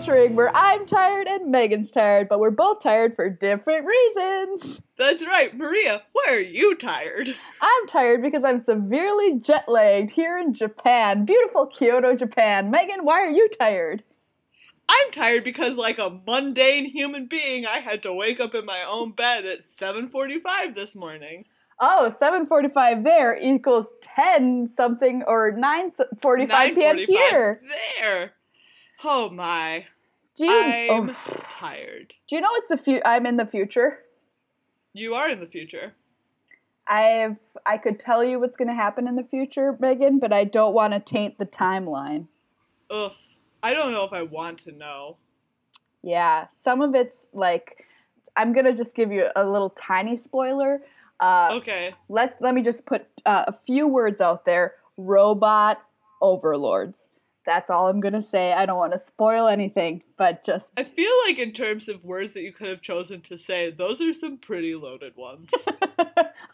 Welcome to Magic the Amateuring, where I'm tired and Megan's tired, but we're both tired for different reasons. That's right, Maria. Why are you tired? I'm tired because I'm severely jet lagged here in Japan, beautiful Kyoto, Japan. Megan, why are you tired? I'm tired because like a mundane human being, I had to wake up in my own bed at 7:45 this morning. Oh, 7:45 there equals 10 something or 9:45 p.m. here. There. Oh my. Do you, I'm oh, tired. do you know it's the fu- I'm in the future? You are in the future. I've I could tell you what's going to happen in the future, Megan, but I don't want to taint the timeline. Ugh. I don't know if I want to know. Yeah, some of it's like I'm gonna just give you a little tiny spoiler. Uh, Okay. Let let me just put uh, a few words out there. Robot overlords. That's all I'm gonna say. I don't want to spoil anything, but just I feel like in terms of words that you could have chosen to say, those are some pretty loaded ones.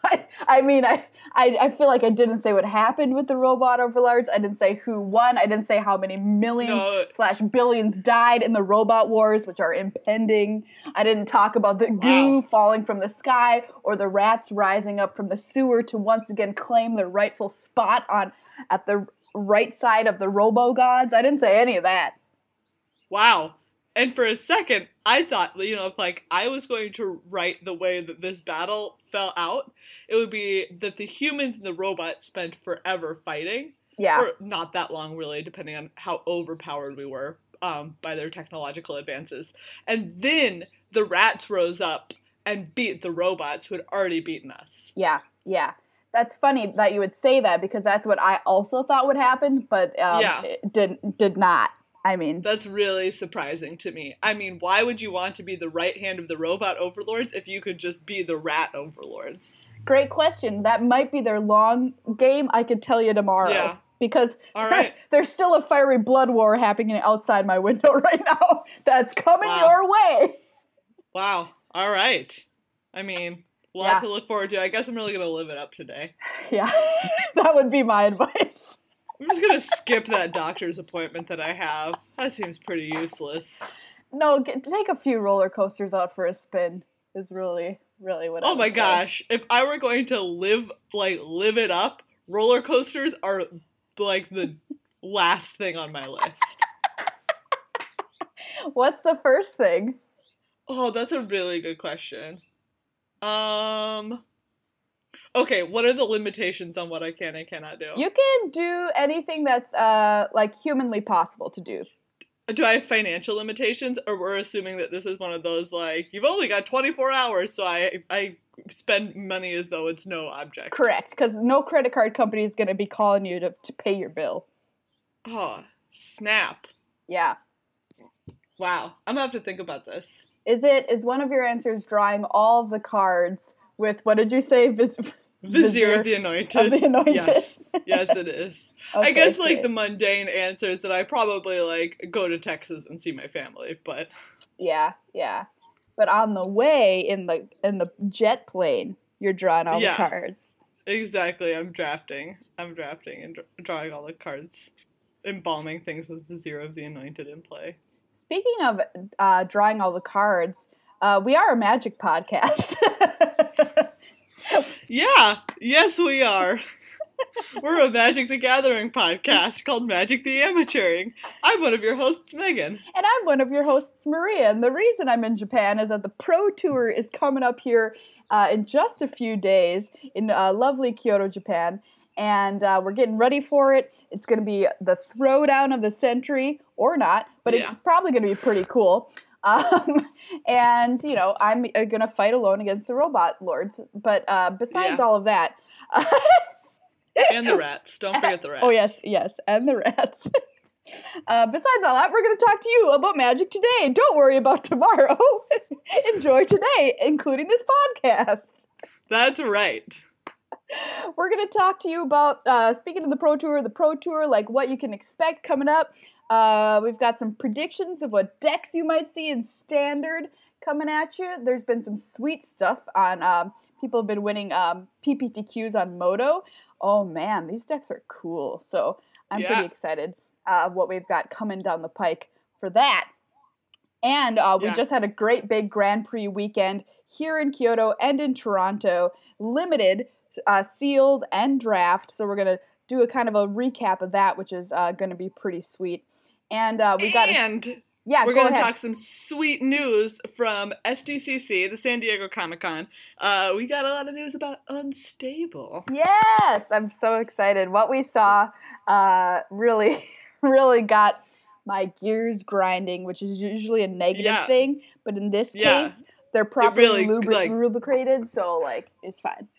I, I mean, I, I I feel like I didn't say what happened with the robot overlords. I didn't say who won. I didn't say how many millions No. slash billions died in the robot wars, which are impending. I didn't talk about the goo Wow. falling from the sky or the rats rising up from the sewer to once again claim their rightful spot on at the right side of the robo gods. I didn't say any of that. Wow. And for a second, I thought, you know, if like I was going to write the way that this battle fell out, it would be that the humans and the robots spent forever fighting, Yeah. or not that long, really, depending on how overpowered we were um, by their technological advances. And then the rats rose up and beat the robots who had already beaten us. Yeah, yeah. That's funny that you would say that because that's what I also thought would happen, but um, Yeah. it did did not. I mean, That's really surprising to me. I mean, why would you want to be the right hand of the robot overlords if you could just be the rat overlords? great question. That might be their long game. I could tell you tomorrow. Yeah. Because All right. there's still a fiery blood war happening outside my window right now. That's coming Wow. your way. Wow. All right. I mean, lot Yeah. to look forward to. I guess I'm really gonna live it up today. Yeah, that would be my advice. I'm just gonna skip that doctor's appointment that I have. That seems pretty useless. No, get, take a few roller coasters out for a spin is really, really what. Oh my say. gosh! If I were going to live like live it up, roller coasters are like the last thing on my list. What's the first thing? Oh, that's a really good question. Um. Okay, what are the limitations on what I can and cannot do? You can do anything that's uh like humanly possible to do. Do I have financial limitations, or we're assuming that this is one of those like you've only got 24 hours, so I I spend money as though it's no object. Correct, because no credit card company is going to be calling you to, to pay your bill. Oh, snap! Yeah. Wow, I'm gonna have to think about this. Is it is one of your answers drawing all the cards with what did you say? Vis- Vizier of the Anointed. of the anointed. Yes, yes, it is. I Okay, guess like the mundane answer is that I probably like go to Texas and see my family, but Yeah, yeah. But on the way in the in the jet plane, you're drawing all Yeah. the cards. exactly, I'm drafting. I'm drafting and dr- drawing all the cards, embalming things with the Vizier of the Anointed in play. Speaking of uh, drawing all the cards, uh, we are a magic podcast. Yeah, yes, we are. We're a Magic the Gathering podcast called Magic the Amateuring. I'm one of your hosts, Megan. And I'm one of your hosts, Maria. And the reason I'm in Japan is that the Pro Tour is coming up here uh, in just a few days in uh, lovely Kyoto, Japan. And uh, we're getting ready for it. It's going to be the throwdown of the century, or not, but Yeah. it's probably going to be pretty cool. Um, and, you know, I'm going to fight alone against the robot lords. But uh, besides Yeah. all of that, And the rats. Don't forget the rats. Oh yes, yes, and the rats. Uh, besides all that, we're going to talk to you about magic today. Don't worry about tomorrow. Enjoy today, including this podcast. That's right. We're going to talk to you about uh, speaking of the Pro Tour, the Pro Tour, like what you can expect coming up. Uh, we've got some predictions of what decks you might see in Standard coming at you. There's been some sweet stuff on. Um, people have been winning um, PPTQs on MODO. Oh man, these decks are cool. So I'm Yeah. pretty excited. uh, what we've got coming down the pike for that. And uh, we Yeah. just had a great big Grand Prix weekend here in Kyoto and in Toronto, limited, uh, sealed, and draft. So we're gonna do a kind of a recap of that, which is uh, going to be pretty sweet. And uh, we got, a, and yeah, we're go going to ahead. talk some sweet news from SDCC, the San Diego Comic Con. Uh, we got a lot of news about Unstable. Yes, I'm so excited. What we saw uh, really, really got my gears grinding, which is usually a negative Yeah. thing, but in this Yeah. case, they're properly really, lubri- like- lubricated, so like it's fine.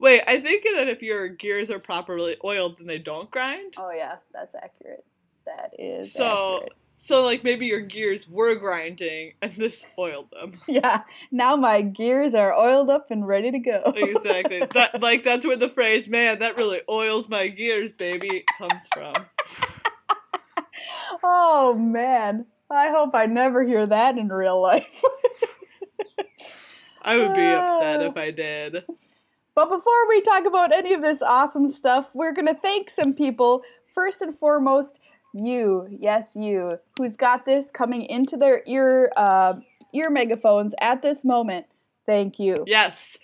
Wait, I think that if your gears are properly oiled, then they don't grind. Oh yeah, that's accurate. That is So- accurate. So, like, maybe your gears were grinding and this oiled them. Yeah, now my gears are oiled up and ready to go. Exactly. that, like, that's where the phrase, man, that really oils my gears, baby, comes from. oh man, I hope I never hear that in real life. I would be upset if I did. But before we talk about any of this awesome stuff, we're going to thank some people. First and foremost, you, yes, you, who's got this coming into their ear uh, ear megaphones at this moment. Thank you. Yes.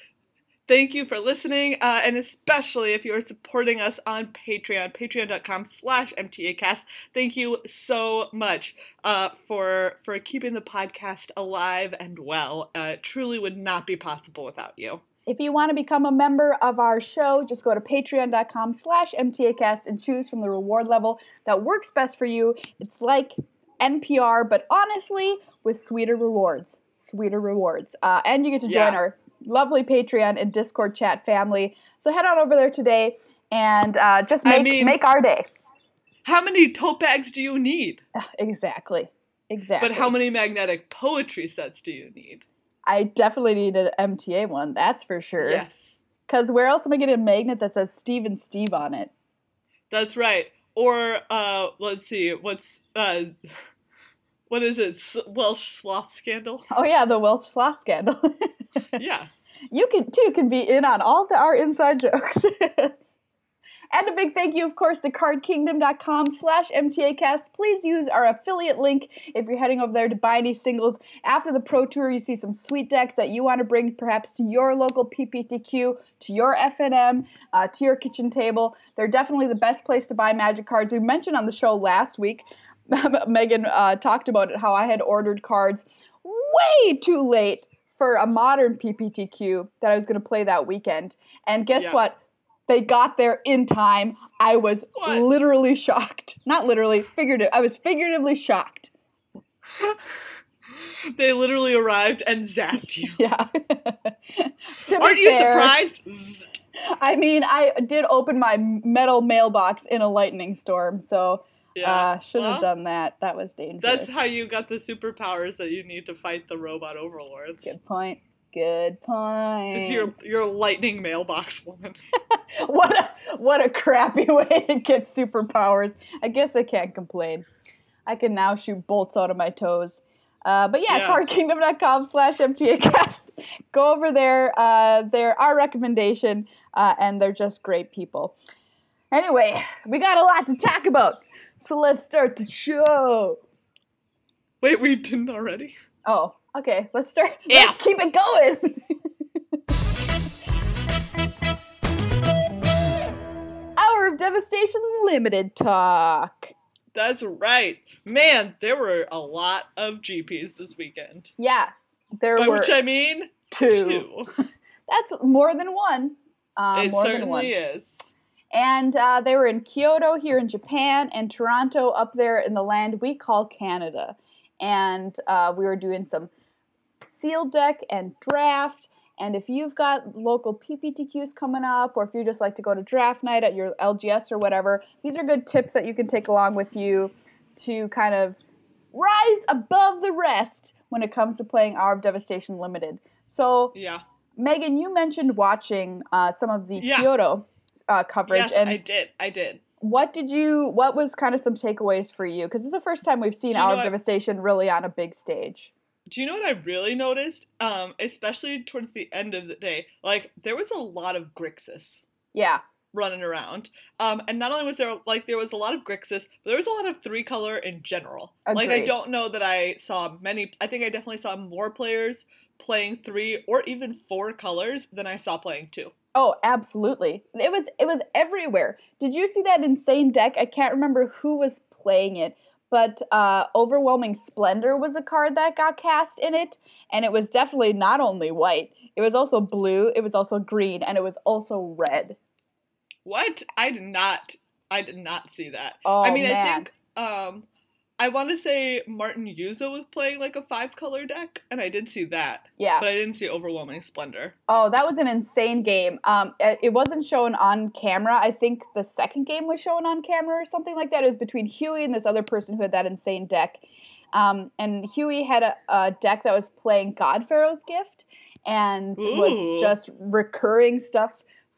Thank you for listening, uh, and especially if you are supporting us on Patreon, patreon.com slash mtacast. Thank you so much uh, for for keeping the podcast alive and well. Uh, it truly would not be possible without you. If you want to become a member of our show, just go to patreon.com slash mtacast and choose from the reward level that works best for you. It's like NPR, but honestly, with sweeter rewards. Sweeter rewards. Uh, and you get to join Yeah. our lovely Patreon and Discord chat family. So head on over there today and uh, just I make, mean- make our day. How many tote bags do you need? Exactly. Exactly. But how many magnetic poetry sets do you need? I definitely need an MTA one, that's for sure. Yes. Because where else am I getting a magnet that says Steve and Steve on it? That's right. Or uh, let's see, what's uh, what is it? S- Welsh sloth scandal? Oh yeah, the Welsh sloth scandal. yeah. you can too can be in on all the our inside jokes. and a big thank you, of course, to cardkingdom.com slash MTAcast. Please use our affiliate link if you're heading over there to buy any singles. After the Pro Tour, you see some sweet decks that you want to bring perhaps to your local PPTQ, to your FNM, uh, to your kitchen table. They're definitely the best place to buy magic cards. We mentioned on the show last week, Megan uh, talked about it, how I had ordered cards way too late for a modern PPTQ that I was going to play that weekend. And guess Yeah. what? They got there in time. I was What? literally shocked. Not literally, figurative. I was figuratively shocked. they literally arrived and zapped you. Yeah. Aren't you fair, surprised? I mean, I did open my metal mailbox in a lightning storm, so Yeah. uh, shouldn't have Well, done that. That was dangerous. That's how you got the superpowers that you need to fight the robot overlords. Good point. Good point. It's your your lightning mailbox woman. what a what a crappy way to get superpowers. I guess I can't complain. I can now shoot bolts out of my toes. Uh, but yeah, Yeah. cardkingdom.com slash mtacast. Go over there. Uh, they're our recommendation, uh, and they're just great people. Anyway, we got a lot to talk about. So let's start the show. Wait, we didn't already? Oh, okay. Let's start. Yeah. Let's keep it going. Devastation Limited talk. That's right. Man, there were a lot of GPs this weekend. Yeah, there By were which I mean two. two. That's more than one. Uh, it more than one. certainly is. And uh, they were in Kyoto here in Japan and Toronto up there in the land we call Canada. And uh, we were doing some sealed deck and draft. And if you've got local PPTQs coming up, or if you just like to go to draft night at your LGS or whatever, these are good tips that you can take along with you to kind of rise above the rest when it comes to playing Hour of Devastation Limited. So, Yeah. Megan, you mentioned watching uh, some of the Yeah. Kyoto uh, coverage, Yes, and I did. I did. what did you? What was kind of some takeaways for you? Because it's the first time we've seen Hour of Devastation really on a big stage. Do you know what I really noticed? Um, especially towards the end of the day, like there was a lot of Grixis. Yeah, running around. Um, and not only was there like there was a lot of Grixis, but there was a lot of three color in general. Like I don't know that I saw many. I think I definitely saw more players playing three or even four colors than I saw playing two. Oh, absolutely. It was it was everywhere. Did you see that insane deck? I can't remember who was playing it, but uh, Overwhelming Splendor was a card that got cast in it, and it was definitely not only white. It was also blue. It was also green, and it was also red. What? I did not. I did not see that. Oh I mean, I man, think um, I want to say Martin Juza was playing like a five color deck, and I did see that, yeah. but I didn't see Overwhelming Splendor. Oh, that was an insane game. Um, it, wasn't shown on camera. I think the second game was shown on camera or something like that. It was between Huey and this other person who had that insane deck. Um, and Huey had a, a deck that was playing God Pharaoh's Gift and was just recurring stuff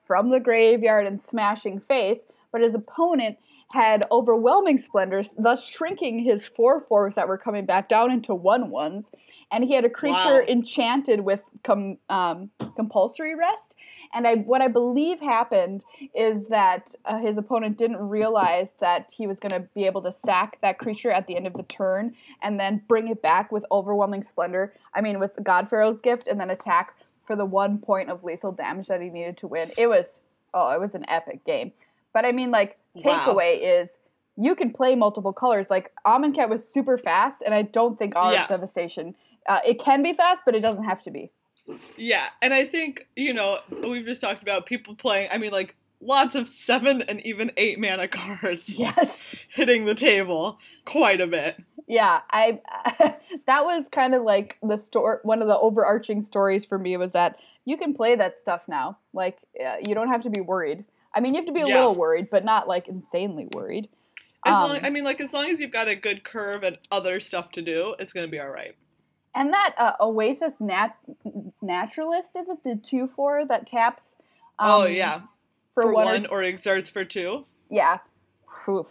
from the graveyard and smashing face. But his opponent had overwhelming splendors, thus shrinking his four fours that were coming back down into one ones. And he had a creature Wow. enchanted with com, um, compulsory rest. And I, what I believe happened is that uh, his opponent didn't realize that he was going to be able to sack that creature at the end of the turn and then bring it back with overwhelming splendor. I mean, with God Pharaoh's gift, and then attack for the one point of lethal damage that he needed to win. It was oh, it was an epic game. But I mean, like Wow. takeaway is you can play multiple colors. Like Amonkhet was super fast, and I don't think Hour Yeah. devastation. Uh, it can be fast, but it doesn't have to be. Yeah, and I think, you know, we've just talked about people playing, I mean, like, lots of seven and even eight mana cards Yes. hitting the table quite a bit. Yeah, I that was kind of like the story. One of the overarching stories for me was that you can play that stuff now. Like uh, you don't have to be worried. I mean, you have to be a Yeah. little worried, but not like insanely worried. As Um, long, I mean, like, as long as you've got a good curve and other stuff to do, it's going to be all right. And that uh, Oasis nat- Naturalist is it the two four that taps? oh, um, yeah. for, For, one. or- one or exerts for two. Yeah. Oof.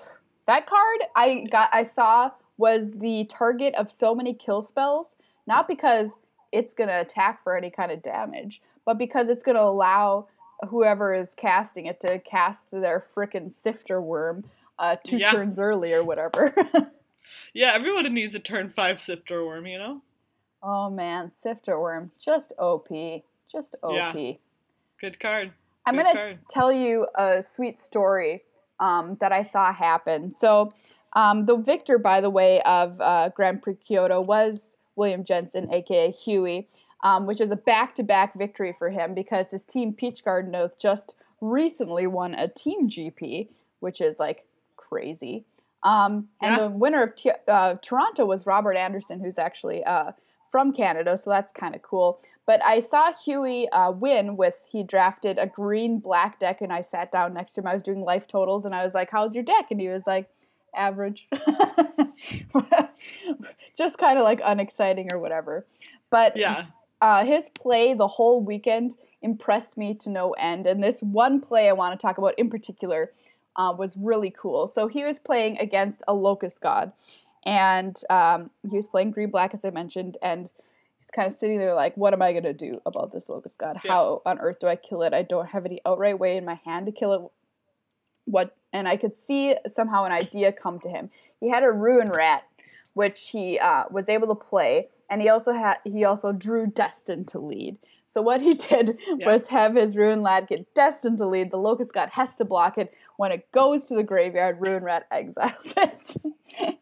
That card I got I saw was the target of so many kill spells, not because it's going to attack for any kind of damage, but because it's going to allow whoever is casting it to cast their frickin' sifter wurm uh, two Yeah. turns early or whatever. Yeah, everyone needs a turn five sifter wurm, you know? oh man, sifter wurm, just OP, just OP. Yeah. Good card. I'm gonna tell you a sweet story um, that I saw happen. So, um, the victor, by the way, of uh, Grand Prix Kyoto was William Jensen, aka Huey, um, which is a back-to-back victory for him because his team Peach Garden Oath just recently won a team GP, which is like crazy. Um, and Yeah. the winner of T- uh, Toronto was Robert Anderson, who's actually uh, from Canada, so that's kind of cool. But I saw Huey uh, win with he drafted a green black deck, and I sat down next to him. I was doing life totals, and I was like, "How's your deck?" And he was like, "Average," just kind of like unexciting or whatever. But Yeah. Uh, his play the whole weekend impressed me to no end. And this one play I want to talk about in particular uh, was really cool. So he was playing against a Locust God, and um, he was playing green black, as I mentioned, and he's kind of sitting there like, what am I going to do about this Locust God? Yeah. How on earth do I kill it? I don't have any outright way in my hand to kill it. What? And I could see somehow an idea come to him. He had a ruin rat, which he uh, was able to play, and he also had he also drew destined to lead. So what he did Yeah. was have his ruin rat get destined to lead. The locust god has to block it. When it goes to the graveyard, ruin rat exiles it.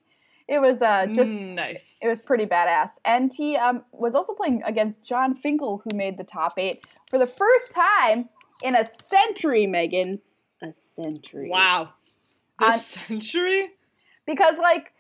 it was uh, just nice. it was pretty badass. And he um, was also playing against Jon Finkel, who made the top eight for the first time in a century, Megan. A century. Wow. Uh, This century? Because like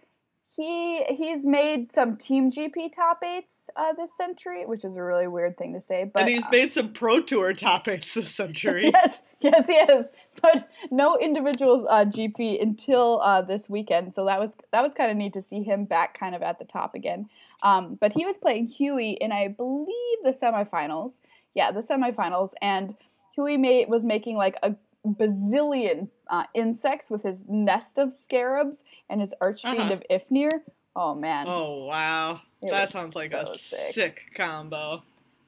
he he's made some team GP top eights uh, this century, which is a really weird thing to say. But and he's uh, made some pro tour topics this century. yes, yes, he is. But no individual uh, GP until uh, this weekend. So that was that was kind of neat to see him back kind of at the top again. Um, but he was playing Huey in I believe the semifinals. Yeah, the semifinals, and Huey made, was making like a bazillion uh, insects with his nest of scarabs and his archfiend Uh-huh. of Ifnir. Oh man. Oh wow. It that sounds like so a sick. sick. combo.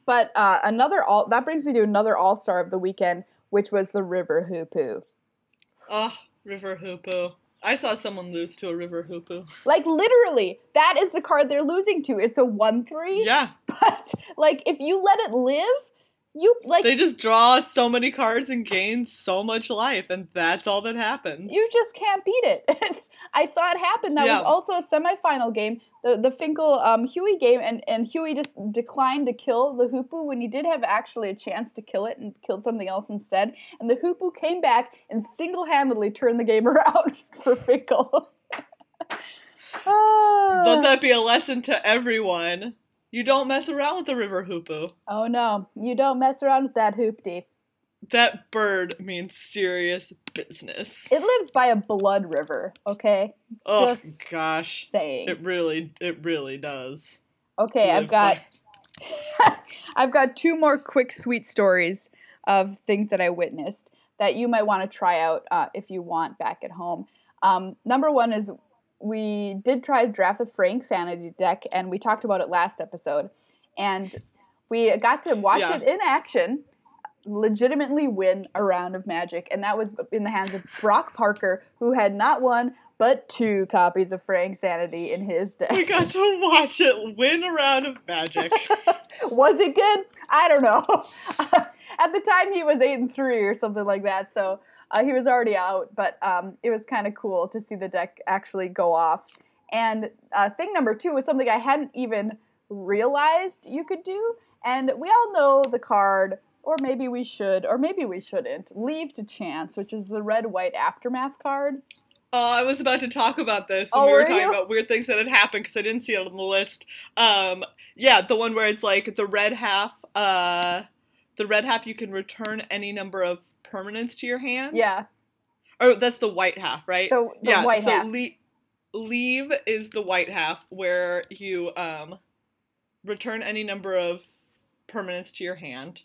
But uh, another all that brings me to another all star of the weekend which was the River Hoopoe. Oh, River Hoopoe. I saw someone lose to a River Hoopoe. Like literally, that is the card they're losing to. It's a one three. Yeah. But like, if you let it live, you like They just draw so many cards and gain so much life, and that's all that happens. you just can't beat it. It's, I saw it happen. That Yeah. was also a semifinal game, the the Finkel um, Huey game, and and Huey just declined to kill the Hoopoe when he did have actually a chance to kill it and killed something else instead. And the Hoopoe came back and single handedly turned the game around for Finkel. Ah. Let that be a lesson to everyone. You don't mess around with the River Hoopoe. oh no, you don't mess around with that hoopty. That bird means serious business. It lives by a blood river. Okay, Oh just gosh. saying. It really it really does. Okay, I've got by- I've got two more quick sweet stories of things that I witnessed that you might want to try out uh, if you want back at home. Um, number one is we did try to draft the Frank Sanity deck, and we talked about it last episode, and we got to watch Yeah. it in action. Legitimately win a round of Magic, and that was in the hands of Brock Parker, who had not one but two copies of Frank Sanity in his deck. We got to watch it win a round of magic. was it good? I don't know. At the time, he was eight and three or something like that, so uh, he was already out. But um, it was kind of cool to see the deck actually go off. And uh, thing number two was something I hadn't even realized you could do. And we all know the card, or maybe we should, or maybe we shouldn't. Leave to chance, which is the red white aftermath card. Oh, I was about to talk about this when Oh, we were were talking you? about weird things that had happened because I didn't see it on the list. Um, yeah, the one where it's like the red half. Uh, the red half you can return any number of permanents to your hand. Yeah, Oh, that's the white half, right? the, the yeah. white so half. le- leave is the white half where you um return any number of permanents to your hand.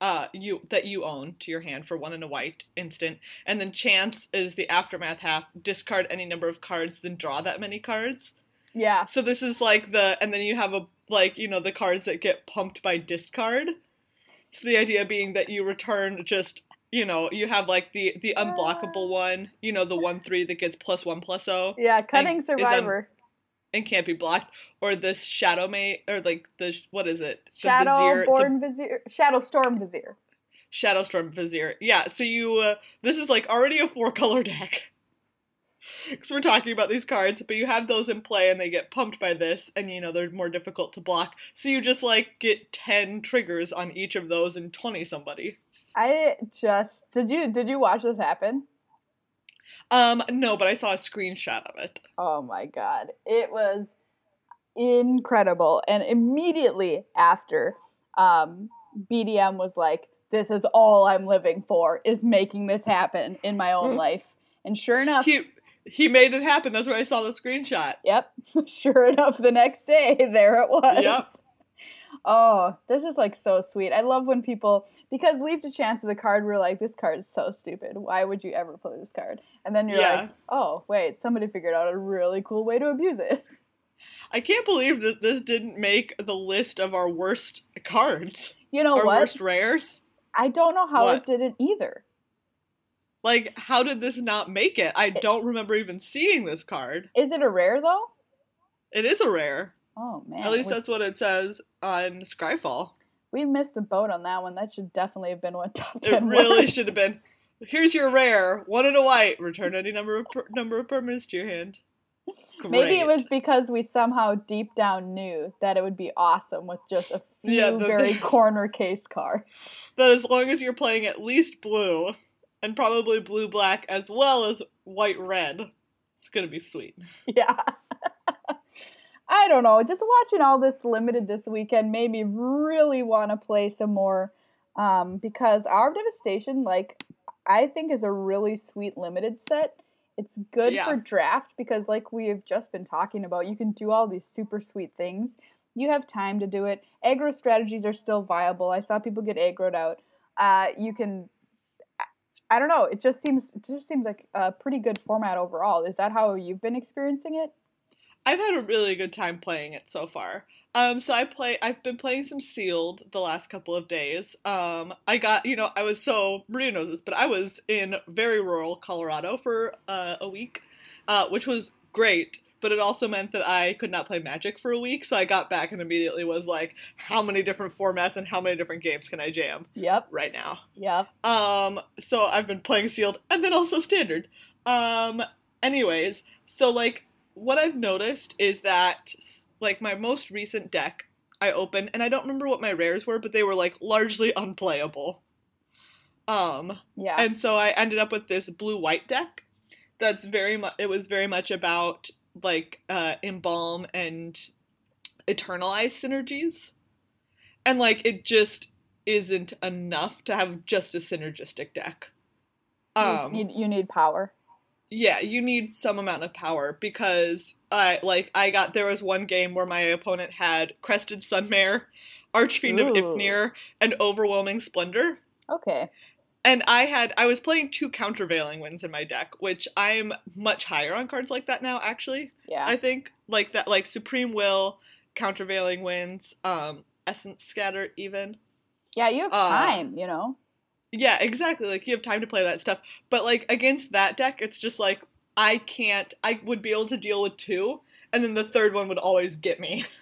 Uh, you that you own to your hand for one and a white instant, and then chance is the aftermath half. Discard any number of cards, then draw that many cards. yeah, So this is like the, and then you have a like you know the cards that get pumped by discard. So the idea being that you return just you know you have like the the unblockable one, you know the one three that gets plus one plus oh yeah. Cunning is, um, Survivor. and can't be blocked, or this shadow mate or like the what is it? The Shadow vizier, the Born Vizier. Shadow Storm Vizier. Shadow storm Vizier. Yeah, so you uh, this is like already a four color deck. Because we're talking about these cards, but you have those in play and they get pumped by this, and you know they're more difficult to block. So you just like get ten triggers on each of those and twenty somebody. I just did you did you watch this happen? Um, no, but I saw a screenshot of it. Oh my god. It was incredible. And immediately after, um, BDM was like, This is all I'm living for, is making this happen in my own life. And sure enough, He he made it happen. That's where I saw the screenshot. yep, sure enough, the next day, there it was. Yep. Oh, this is like so sweet. I love when people because leave to chance is a card we're like, this card is so stupid. Why would you ever play this card? And then you're Yeah. like, oh wait, somebody figured out a really cool way to abuse it. I can't believe that this didn't make the list of our worst cards. You know our what? worst rares. I don't know how What? it didn't either. Like, how did this not make it? I don't remember even seeing this card. Is it a rare though? It is a rare. Oh man. At least we, that's what it says on Scryfall. we missed the boat on that one. That should definitely have been one top ten. It really was. should have been. Here's your rare, one in a white. Return any number of per- number of permanents to your hand. Maybe it was because we somehow deep down knew that it would be awesome with just a few Yeah, the- very corner case cards. that as long as you're playing at least blue, and probably blue black as well as white red, it's gonna be sweet. Yeah. I don't know. Just watching all this limited this weekend made me really want to play some more um, because Hour of Devastation, like, I think is a really sweet limited set. It's good Yeah. for draft because, like we have just been talking about, you can do all these super sweet things. You have time to do it. Aggro strategies are still viable. I saw people get aggroed out. Uh, you can. I don't know. It just seems it just seems like a pretty good format overall. Is that how you've been experiencing it? I've had a really good time playing it so far. Um, so I play. I've been playing some sealed the last couple of days. Um, I got you know I was so Maria knows this, but I was in very rural Colorado for uh, a week, uh, which was great. But it also meant that I could not play Magic for a week. So I got back and immediately was like, how many different formats and how many different games can I jam Yep. right now? Yep. Um, so I've been playing sealed and then also standard. Um, anyways, so like what I've noticed is that like my most recent deck I opened and I don't remember what my rares were, but they were like largely unplayable. Um, Yeah. and so I ended up with this blue white deck that's very much it was very much about like uh embalm and eternalize synergies. And like it just isn't enough to have just a synergistic deck. You Um need, you need power. Yeah, you need some amount of power because I like I got there was one game where my opponent had Crested Sunmare, Archfiend of Ooh. Ifnir, and Overwhelming Splendor. Okay. And I had I was playing two countervailing winds in my deck, which I'm much higher on cards like that now, actually. Yeah. I think. Like that like Supreme Will, countervailing winds, um, Essence Scatter even. yeah, you have uh, time, you know? Yeah, exactly. Like you have time to play that stuff. But like against that deck, it's just like I can't I would be able to deal with two, and then the third one would always get me.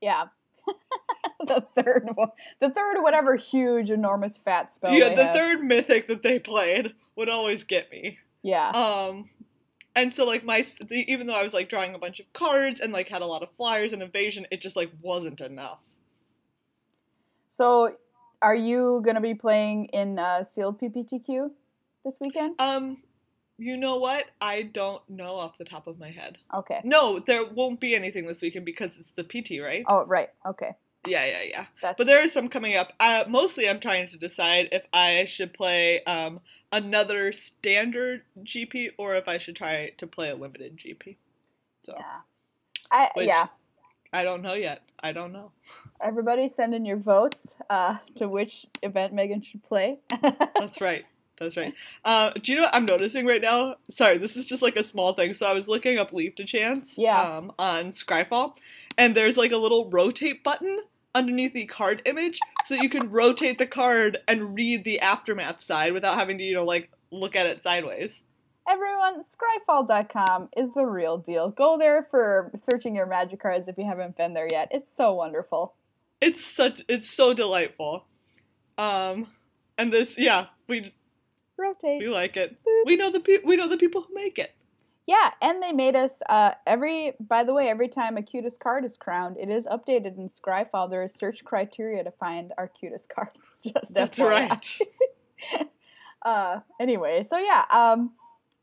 Yeah. the third one. The third, whatever huge, enormous, fat spell. yeah, the have. third mythic that they played would always get me. Yeah. Um and so like my the, even though I was like drawing a bunch of cards and like had a lot of flyers and evasion, it just like wasn't enough. So, are you going to be playing in uh, sealed PPTQ this weekend? Um you know what? I don't know off the top of my head. Okay. No, there won't be anything this weekend because it's the PT, right? Oh, right. Okay. Yeah, yeah, yeah. That's But there is some coming up. Uh, mostly, I'm trying to decide if I should play um, another standard GP or if I should try to play a limited GP. So yeah. I Which- yeah. I don't know yet. I don't know. Everybody send in your votes uh, to which event Megan should play. That's right. That's right. Uh, do you know what I'm noticing right now? Sorry, this is just like a small thing. So I was looking up Leave to Chance Yeah. um, on Scryfall, and there's like a little rotate button underneath the card image so that you can rotate the card and read the aftermath side without having to, you know, like look at it sideways. Everyone, scryfall.com is the real deal. Go there for searching your magic cards if you haven't been there yet. It's so wonderful. It's such it's so delightful. Um and this yeah, we Rotate. we like it. Boop. We know the pe- we know the people who make it. Yeah, and they made us uh, every. By the way, every time a cutest card is crowned, it is updated in Scryfall. There is search criteria to find our cutest cards. Just That's FYI. right. Uh, anyway, so yeah, um,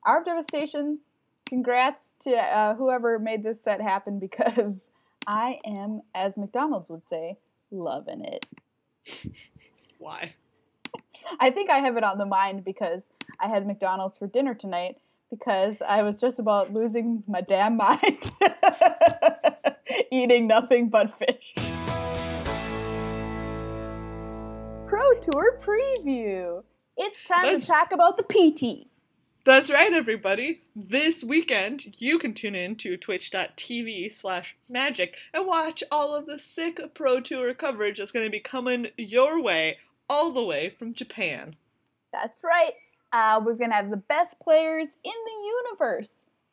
Arm Devastation. Congrats to uh, whoever made this set happen because I am, as McDonald's would say, loving it. Why? I think I have it on the mind because I had McDonald's for dinner tonight because I was just about losing my damn mind eating nothing but fish. Pro Tour preview. It's time That's- to talk about the PT. That's right, everybody. This weekend, you can tune in to twitch.tv slash magic and watch all of the sick Pro Tour coverage that's going to be coming your way all the way from Japan. That's right. Uh, we're gonna have the best players in the universe,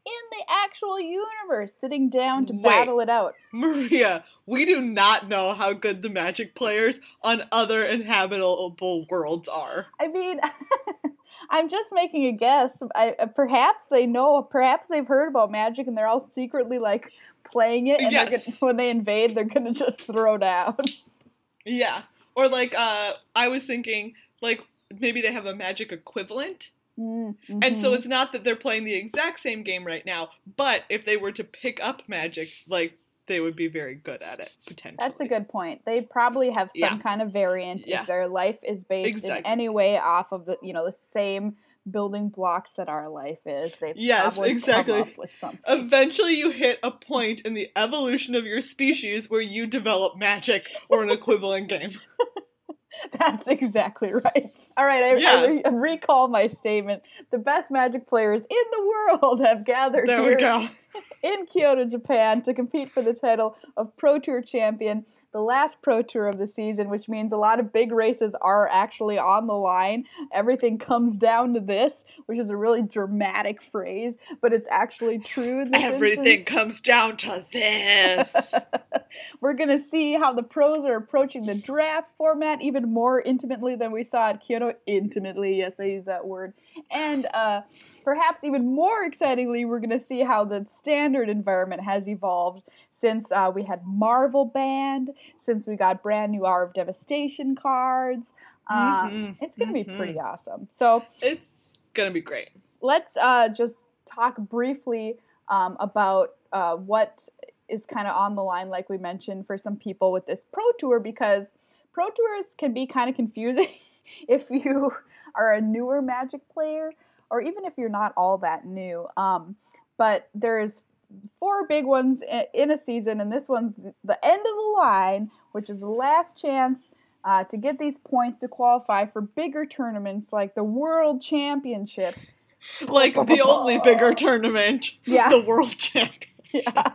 in the actual universe, sitting down to Wait. battle it out. Maria, we do not know how good the magic players on other inhabitable worlds are. I mean, I'm just making a guess. I, uh, perhaps they know, perhaps they've heard about magic and they're all secretly like playing it, and Yes. gonna, when they invade, they're gonna just throw down. Yeah. Or like uh I was thinking like maybe they have a magic equivalent Mm, And so it's not that they're playing the exact same game right now, but if they were to pick up Magic, like they would be very good at it potentially. that's a good point. They probably have some Yeah. kind of variant Yeah. if their life is based in any way off of the you know the same building blocks that our life is. They've Yes, probably exactly. come up with something. Eventually, you hit a point in the evolution of your species where you develop magic or an equivalent game. That's exactly right. All right, I, Yeah. I, re- I recall my statement. The best magic players in the world have gathered There here we go. in Kyoto, Japan to compete for the title of Pro Tour champion, the last Pro Tour of the season, which means a lot of big races are actually on the line. Everything comes down to this, which is a really dramatic phrase, but it's actually true. this Everything comes down to this. We're going to see how the pros are approaching the draft format even more intimately than we saw at Kyoto. Intimately, yes, I use that word. And uh, perhaps even more excitingly, we're going to see how the standard environment has evolved since uh, we had Marvel banned, since we got brand new Hour of Devastation cards. Uh, Mhm, It's going to be mhm. pretty awesome. So, It's gonna be great. let's uh, just talk briefly um, about uh, what is kind of on the line, like we mentioned, for some people with this Pro Tour, because Pro Tours can be kind of confusing if you are a newer Magic player, or even if you're not all that new. Um, but there's four big ones in a season, and this one's the end of the line, which is the last chance uh, to get these points to qualify for bigger tournaments like the World Championship. Like the only bigger tournament, Yeah. the world Championship. Yeah.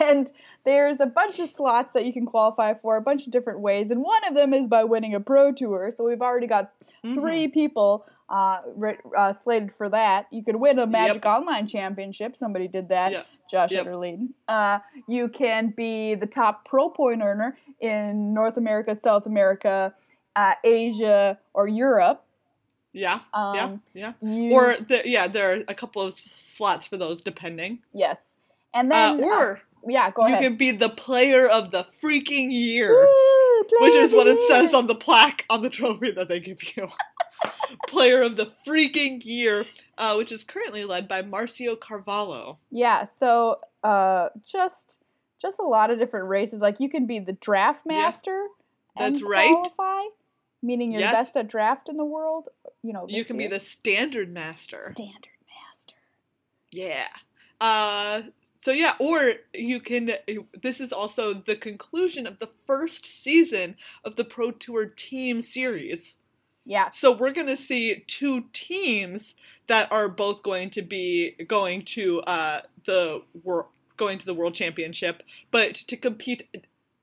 and there's a bunch of slots that you can qualify for, a bunch of different ways, and one of them is by winning a pro tour. So we've already got Mhm. three people uh, re- uh, slated for that. You could win a Magic Online Championship. Somebody did that. Yep. Josh Yep. Utter-Leyton. Uh, you can be the top pro point earner in North America, South America, uh, Asia, or Europe. Yeah, Um, yeah, yeah. You, Or the, yeah, there are a couple of slots for those depending. yes, and Uh, then or yeah, go ahead. you can be the player of the freaking year, Woo, which is what it says on the plaque on the trophy that they give you. player of the freaking year, uh, which is currently led by Marcio Carvalho. Yeah, so uh, just just a lot of different races. Like you can be the draft Yeah, master. and that's right. Qualify, meaning you're Yes. best at draft in the world. You know, You can be the standard master. standard master. Yeah. Uh so yeah, or you can this is also the conclusion of the first season of the Pro Tour team series. Yeah, So we're going to see two teams that are both going to be going to uh the world going to the world championship, but to compete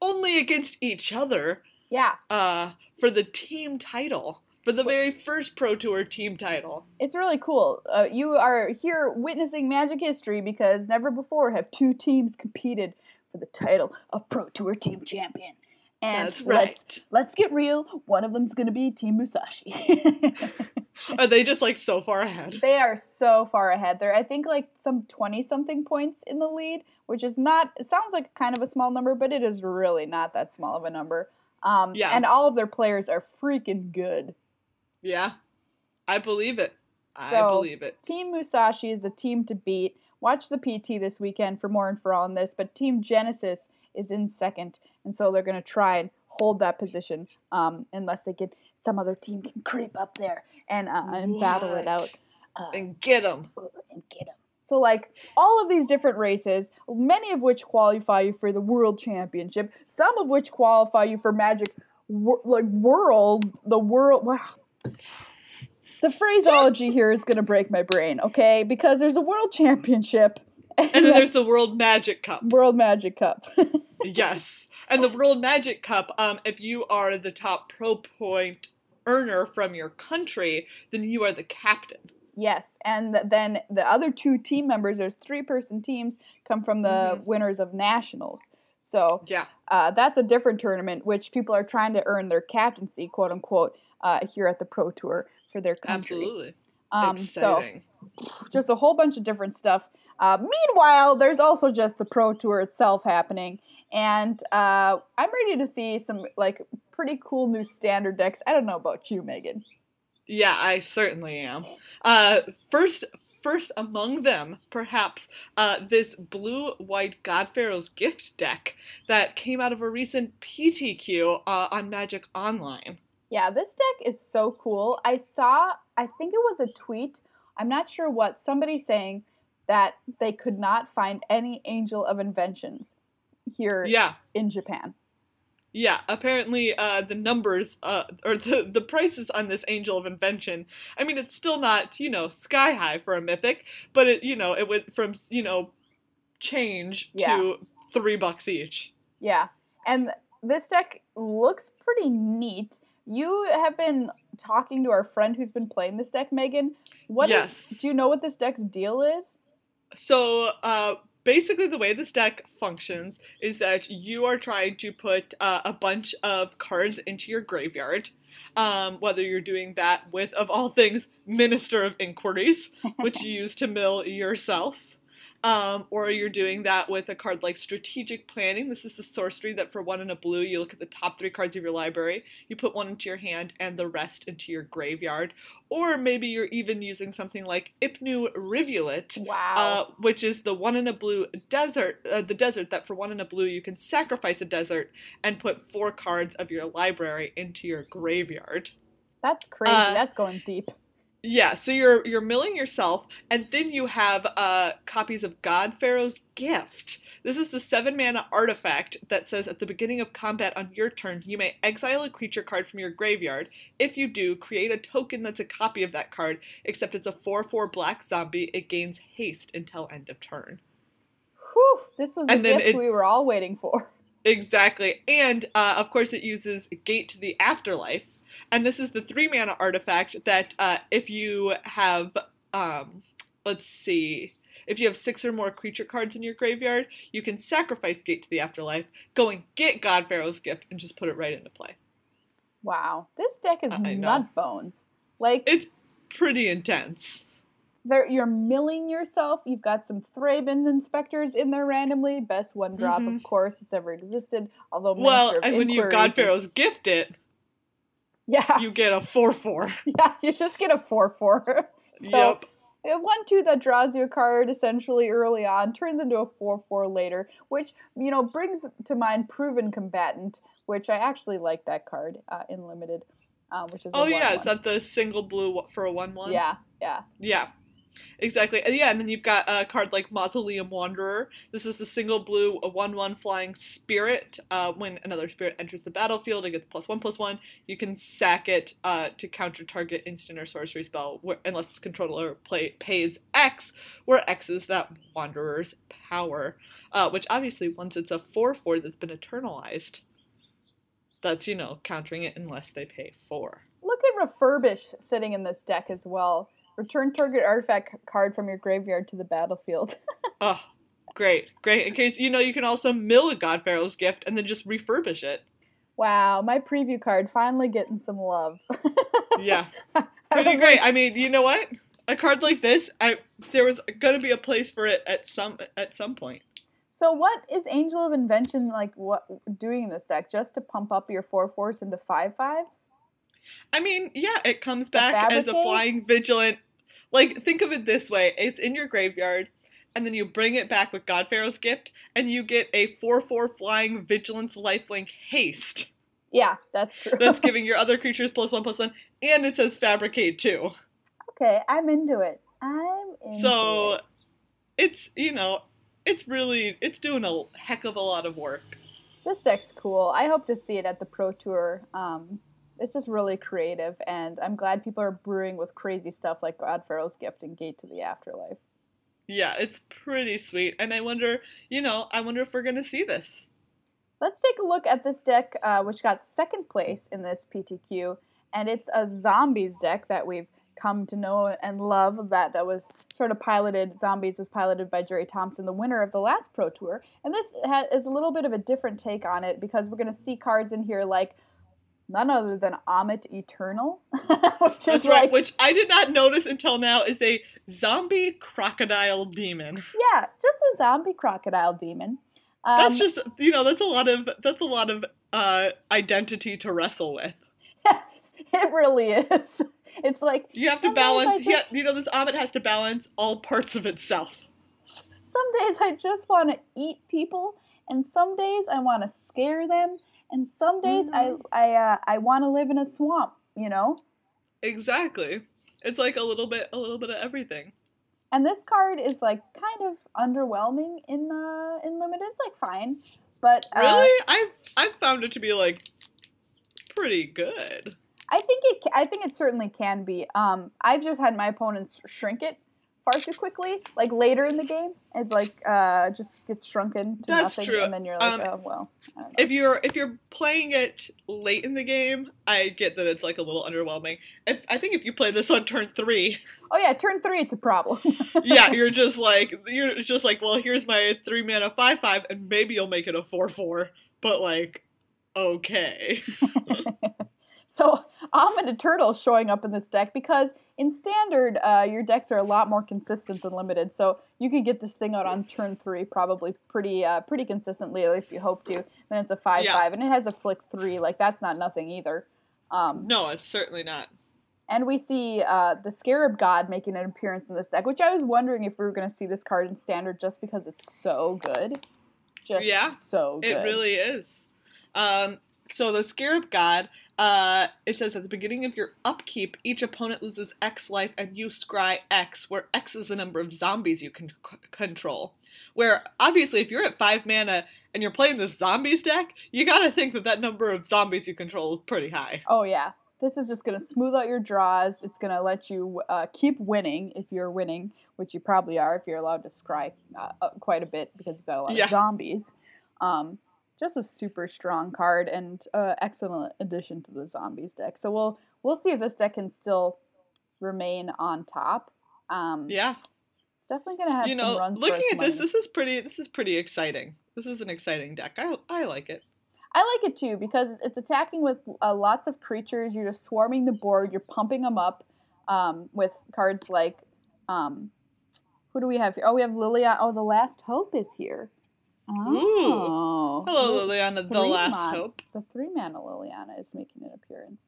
only against each other yeah. uh for the team title. For the very first Pro Tour team title. It's really cool. Uh, you are here witnessing Magic history because never before have two teams competed for the title of Pro Tour Team Champion. And That's let's- right. Let's, get real. One of them's going to be Team Musashi. Are they just like so far ahead? They are so far ahead. They're I think like some 20 something points in the lead, which is not it sounds like kind of a small number, but it is really not that small of a number. Um Yeah. and all of their players are freaking good. Yeah, I believe it. I So- believe it. Team Musashi is the team to beat. Watch the PT this weekend for more info on this, but Team Genesis is in second, and so they're going to try and hold that position um, unless they get some other team can creep up there and uh, and battle it out. Uh, And get them. and get 'em. So, like all of these different races, many of which qualify you for the World Championship, some of which qualify you for Magic, wor- like World, the World. Wow. The phraseology here is gonna break my brain, okay? Because there's a World Championship and, then a there's the World Magic Cup. World Magic Cup. yes. And the World Magic Cup, um, if you are the top pro point earner from your country, then you are the captain. yes, and then the other two team members, there's three-person teams, come from the Mhm. winners of nationals. So Yeah. Uh, that's a different tournament, which people are trying to earn their captaincy, quote unquote, uh, here at the Pro Tour for their country. Absolutely. Um, so Exciting. just a whole bunch of different stuff. Uh, meanwhile, there's also just the Pro Tour itself happening, and uh, I'm ready to see some like pretty cool new standard decks. I don't know about you, Megan. Yeah, I certainly am. Uh, first, first among them, perhaps, uh, this blue-white God Pharaoh's gift deck that came out of a recent PTQ uh, on Magic Online. Yeah, this deck is so cool. I saw, I think it was a tweet. I'm not sure what somebody saying that they could not find any Angel of Inventions here Yeah, in Japan. Yeah, apparently uh, the numbers uh, or the the prices on this Angel of Invention. I mean, it's still not you know sky high for a mythic, but it you know it went from you know change Yeah. to three bucks each. Yeah. And this deck looks pretty neat. You have been talking to our friend who's been playing this deck, Megan. What Yes. do you know what this deck's deal is? So uh, basically, the way this deck functions is that you are trying to put uh, a bunch of cards into your graveyard. Um, whether you're doing that with, of all things, Minister of Inquiries, which you use to mill yourself, um, or you're doing that with a card like Strategic Planning. This is the sorcery that for one and a blue, you look at the top three cards of your library, you put one into your hand, and the rest into your graveyard. Or maybe you're even using something like Ipnu Rivulet, Wow. uh, which is the one in a blue desert, uh, the desert that for one in a blue you can sacrifice a desert and put four cards of your library into your graveyard. That's crazy. uh, That's going deep. Yeah, so you're you're milling yourself, and then you have uh, copies of God Pharaoh's Gift. This is the seven mana artifact that says at the beginning of combat on your turn, you may exile a creature card from your graveyard. If you do, create a token that's a copy of that card, except it's a 4 4 black zombie. It gains haste until end of turn. Whew, this was the and then gift it- we were all waiting for. Exactly. And uh, of course, it uses Gate to the Afterlife. And this is the three mana artifact that uh, if you have, um, let's see, if you have six or more creature cards in your graveyard, you can sacrifice Gate to the Afterlife, go and get God Pharaoh's Gift, and just put it right into play. Wow. This deck is nut bones. Like It's pretty intense. there you're milling yourself. You've got some Thraben inspectors in there randomly. Best one drop, Mhm. of course, it's ever existed. Although Well, and when you God is- Pharaoh's Gift it, Yeah. you get a 4 4. Yeah, you just get a four four. So yep. one two that draws you a card essentially early on turns into a four four later, which you know brings to mind proven combatant, which I actually like that card uh, in limited, um, which is a Oh, yeah. Is 1/1. that the single blue for a 1 1? yeah yeah Yeah, exactly. And yeah, and then you've got a card like Mausoleum Wanderer. This is the single blue, a one-one flying spirit. Uh, when another spirit enters the battlefield, it gets plus one plus one. You can sack it uh, to counter target instant or sorcery spell, where, unless its controller play, pays X, where X is that Wanderer's power. Uh, which obviously, once it's a four-four that's been eternalized, that's you know countering it unless they pay four. Look at refurbish sitting in this deck as well. Return target artifact card from your graveyard to the battlefield. Oh, great, great. In case you know, you can also mill a God Pharaoh's gift and then just refurbish it. wow, my preview card finally getting some love. Yeah, pretty great. I mean, you know what? A card like this, I there was gonna be a place for it at some at some point. So what is Angel of Invention like? What doing in this deck just to pump up your four fours into five fives? I mean, yeah, it comes back as a flying vigilant. Like, think of it this way: it's in your graveyard, and then you bring it back with God Pharaoh's gift, and you get a four-four flying vigilance lifelink haste. Yeah, that's true. That's giving your other creatures plus one plus one, and it says fabricate too. okay, I'm into it. I'm into So it. it's you know it's really it's doing a heck of a lot of work. This deck's cool. I hope to see it at the Pro Tour. Um, it's just really creative, and I'm glad people are brewing with crazy stuff like God Pharaoh's Gift and Gate to the Afterlife. Yeah, it's pretty sweet, and I wonder you know I wonder if we're gonna see this. Let's take a look at this deck, uh, which got second place in this PTQ, and it's a zombies deck that we've come to know and love. That that was sort of piloted. Zombies was piloted by Gerry Thompson, the winner of the last Pro Tour, and this ha- is a little bit of a different take on it because we're going to see cards in here like none other than Ammit Eternal, which is That's right, like which I did not notice until now is a zombie crocodile demon. yeah, just a zombie crocodile demon. Um, That's just you know that's a lot of that's a lot of uh identity to wrestle with. it really is. It's like You have to balance. just- yeah, you know this Amit has to balance all parts of itself. some days I just want to eat people, and some days I want to scare them, and some days Mhm. I I uh, I want to live in a swamp. You know. Exactly. It's like a little bit a little bit of everything. And this card is like kind of underwhelming in the in limited. It's like fine, But uh, Really? I've I've found it to be like pretty good. I think it. I think it certainly can be. Um, I've just had my opponents shrink it far too quickly. Like later in the game, it like uh just gets shrunken to That's nothing, true. and then you're like, Um, oh well. I don't know. If you're if you're playing it late in the game, I get that it's like a little underwhelming. If, I think if you play this on turn three, oh yeah, turn three, it's a problem. yeah, you're just like you're just like, well, here's my three mana five five, and maybe you'll make it a four four, but like, okay, So Ammit Eternal showing up in this deck because in standard, uh, your decks are a lot more consistent than limited. So you could get this thing out on turn three probably pretty uh, pretty consistently. At least you hope to. Then it's a five Yeah. five, and it has afflict three. Like that's not nothing either. Um, no, it's certainly not. and we see uh, the Scarab God making an appearance in this deck, which I was wondering if we were going to see this card in standard just because it's so good. Just Yeah, so good. It really is. Um, so the Scarab God, uh, it says at the beginning of your upkeep, each opponent loses X life, and you scry X, where X is the number of zombies you can c- control. Where obviously, if you're at five mana and you're playing this zombies deck, you gotta think that that number of zombies you control is pretty high. Oh yeah, this is just gonna smooth out your draws. It's gonna let you uh, keep winning if you're winning, which you probably are if you're allowed to scry uh, quite a bit because you've got a lot Yeah. of zombies. Um, just a super strong card and uh, excellent addition to the zombies deck. So we'll we'll see if this deck can still remain on top. Um, Yeah, it's definitely gonna have you know, runs. looking at this, this is pretty. This is pretty exciting. This is an exciting deck. I I like it. I like it too because it's attacking with uh, lots of creatures. You're just swarming the board. You're pumping them up um, with cards like, um, who do we have here? Oh, we have Lilia. Oh, the Last Hope is here. Oh, Hello, Liliana, the last mon- hope. The three mana Liliana is making an appearance.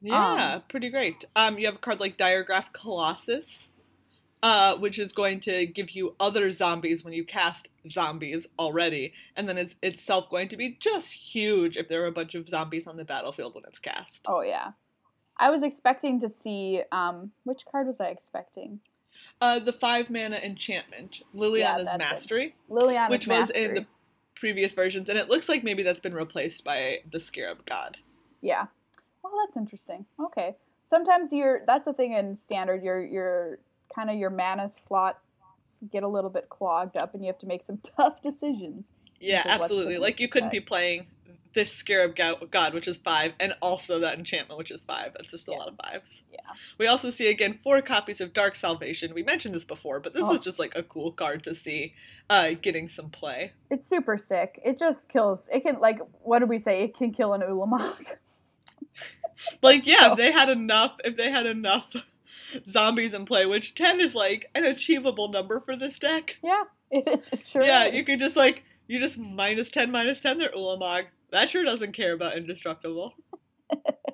Yeah, Um, pretty great. Um, you have a card like Diregraf Colossus, uh, which is going to give you other zombies when you cast zombies already, and then it's itself going to be just huge if there are a bunch of zombies on the battlefield when it's cast. Oh yeah, I was expecting to see. Um, which card was I expecting? Uh, the five mana enchantment, Liliana's it. Mastery, Liliana's which was in the previous versions, and it looks like maybe that's been replaced by the Scarab God. Yeah. Well, that's interesting. Okay. Sometimes you're that's the thing in standard, your your kind of your mana slots get a little bit clogged up and you have to make some tough decisions. Yeah, absolutely. Like you couldn't be playing this Scarab Go- God, which is five, and also that enchantment, which is five. That's just a Yeah. lot of fives. Yeah. We also see again four copies of Dark Salvation. We mentioned this before, but this Oh. is just like a cool card to see uh, getting some play. It's super sick. It just kills. It can like what did we say? It can kill an Ulamog. Like, yeah, Oh. if they had enough, if they had enough zombies in play, which ten is like an achievable number for this deck. yeah, it is. It sure yeah, is. you could just like you just minus ten, minus ten their Ulamog. That sure doesn't care about indestructible.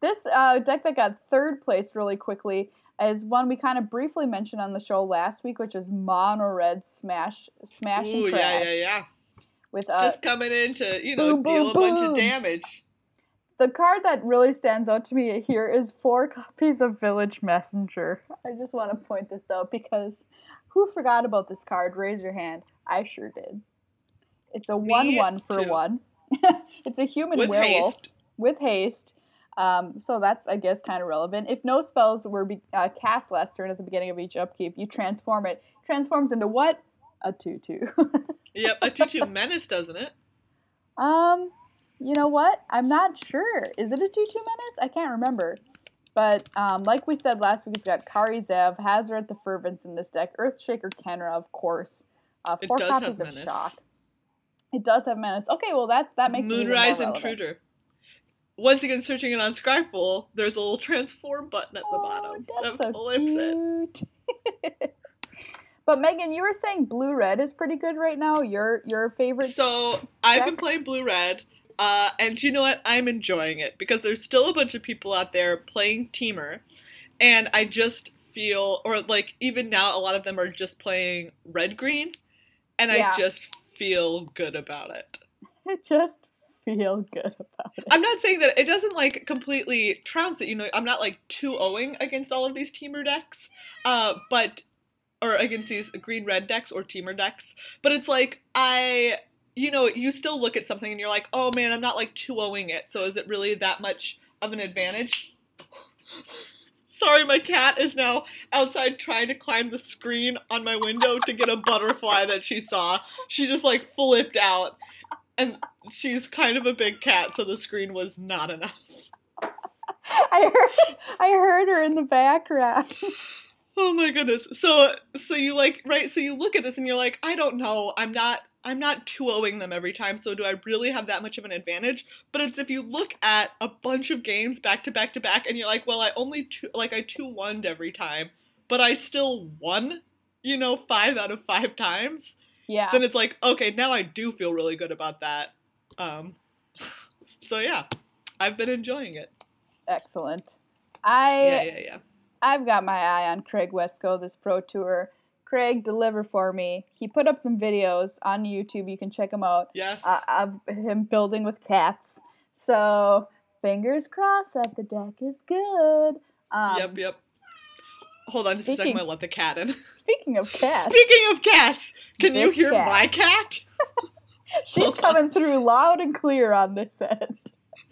This uh, deck that got third place really quickly is one we kind of briefly mentioned on the show last week, which is Mono Red Smash Smash and Ooh, Crash. yeah, yeah, yeah. With uh, just coming in to you know boom, boom, deal a bunch of damage. The card that really stands out to me here is four copies of Village Messenger. I just want to point this out because who forgot about this card? Raise your hand. I sure did. It's a Me 1 1 for too. 1. it's a human with werewolf haste. with haste. Um, so that's, I guess, kind of relevant. If no spells were be- uh, cast last turn at the beginning of each upkeep, you transform it. Transforms into what? A 2 2. Yep, a two-two menace, doesn't it? Um, you know what? I'm not sure. Is it a 2 2 menace? I can't remember. But um, like we said last week, it's got Kari Zev, Hazoret, the Fervent in this deck, Earthshaker Khenra, of course. Uh, four copies of menace. Shock. It does have menace. Okay, well that that makes Moonrise. Intruder. Once again, searching it on Scryfall, there's a little transform button at the Oh, bottom that so flips it. but Megan, you were saying blue red is pretty good right now. Your your favorite? So I've been playing Blue Red, uh, and you know what? I'm enjoying it because there's still a bunch of people out there playing Temur, and I just feel, or like even now, a lot of them are just playing Red Green, and Yeah. I just feel good about it. I just feel good about it. I'm not saying that it doesn't like completely trounce it. You know, I'm not like 2 0 against all of these Temur decks, uh, but or against these green red decks or Temur decks. But it's like I, you know, you still look at something and you're like, oh man, I'm not like 2 owing it. So is it really that much of an advantage? Sorry, my cat is now outside trying to climb the screen on my window to get a butterfly that she saw. She just like flipped out. And she's kind of a big cat, so the screen was not enough. I heard I heard her in the background. Oh my goodness. So so you like right, so you look at this and you're like, I don't know, I'm not I'm not 2 owing them every time, so do I really have that much of an advantage? But it's if you look at a bunch of games back to back to back and you're like, well, I only two like I 2 1 every time, but I still won, you know, 5 out of 5 times. Yeah. Then it's like, okay, now I do feel really good about that. Um so yeah, I've been enjoying it. Excellent. I Yeah, yeah, yeah. I've got my eye on Craig Wescoe this pro tour. Craig, deliver for me. He put up some videos on YouTube. You can check them out Yes. uh, of him building with cats. So fingers crossed that the deck is good. Um, yep, yep. Hold on just a second, I'm gonna let the cat in. Speaking of cats, Speaking of cats, can you hear cat. my cat? she's hold on. coming through loud and clear on this end.